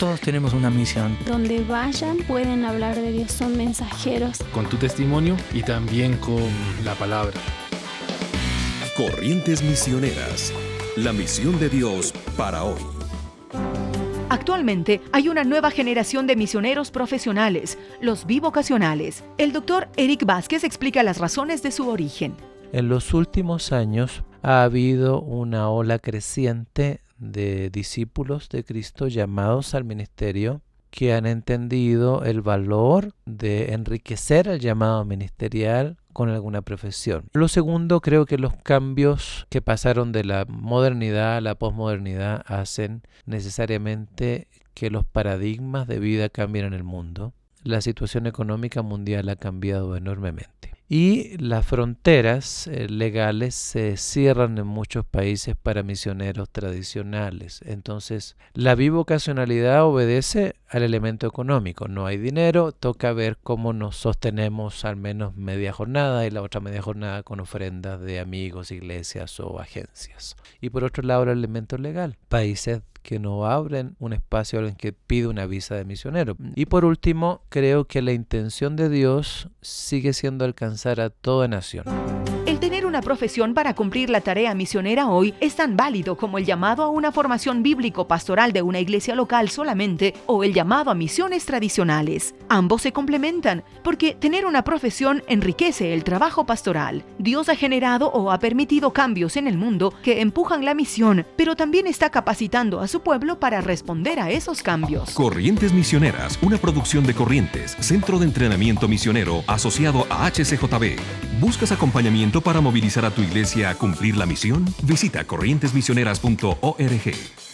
Todos tenemos una misión. Donde vayan pueden hablar de Dios, son mensajeros. Con tu testimonio y también con la palabra. Corrientes Misioneras. La misión de Dios para hoy. Actualmente hay una nueva generación de misioneros profesionales, los bivocacionales. El doctor Eric Vázquez explica las razones de su origen. En los últimos años ha habido una ola creciente de discípulos de Cristo llamados al ministerio que han entendido el valor de enriquecer el llamado ministerial con alguna profesión. Lo segundo, creo que los cambios que pasaron de la modernidad a la posmodernidad hacen necesariamente que los paradigmas de vida cambien en el mundo. La situación económica mundial ha cambiado enormemente y las fronteras eh, legales se cierran en muchos países para misioneros tradicionales. Entonces, la bivocacionalidad obedece al elemento económico. No hay dinero, toca ver cómo nos sostenemos al menos media jornada y la otra media jornada con ofrendas de amigos, iglesias o agencias. Y por otro lado, el elemento legal. Países que no abren un espacio alguien que pide una visa de misionero. Y por último, creo que la intención de Dios sigue siendo alcanzar a toda nación. El tener una profesión para cumplir la tarea misionera hoy es tan válido como el llamado a una formación bíblico-pastoral de una iglesia local solamente o el llamado a misiones tradicionales. Ambos se complementan porque tener una profesión enriquece el trabajo pastoral. Dios ha generado o ha permitido cambios en el mundo que empujan la misión, pero también está capacitando a su pueblo para responder a esos cambios. Corrientes Misioneras, una producción de Corrientes, Centro de Entrenamiento Misionero asociado a HCJB. ¿Buscas acompañamiento para movilizar a tu iglesia a cumplir la misión? Visita corrientesmisioneras.org.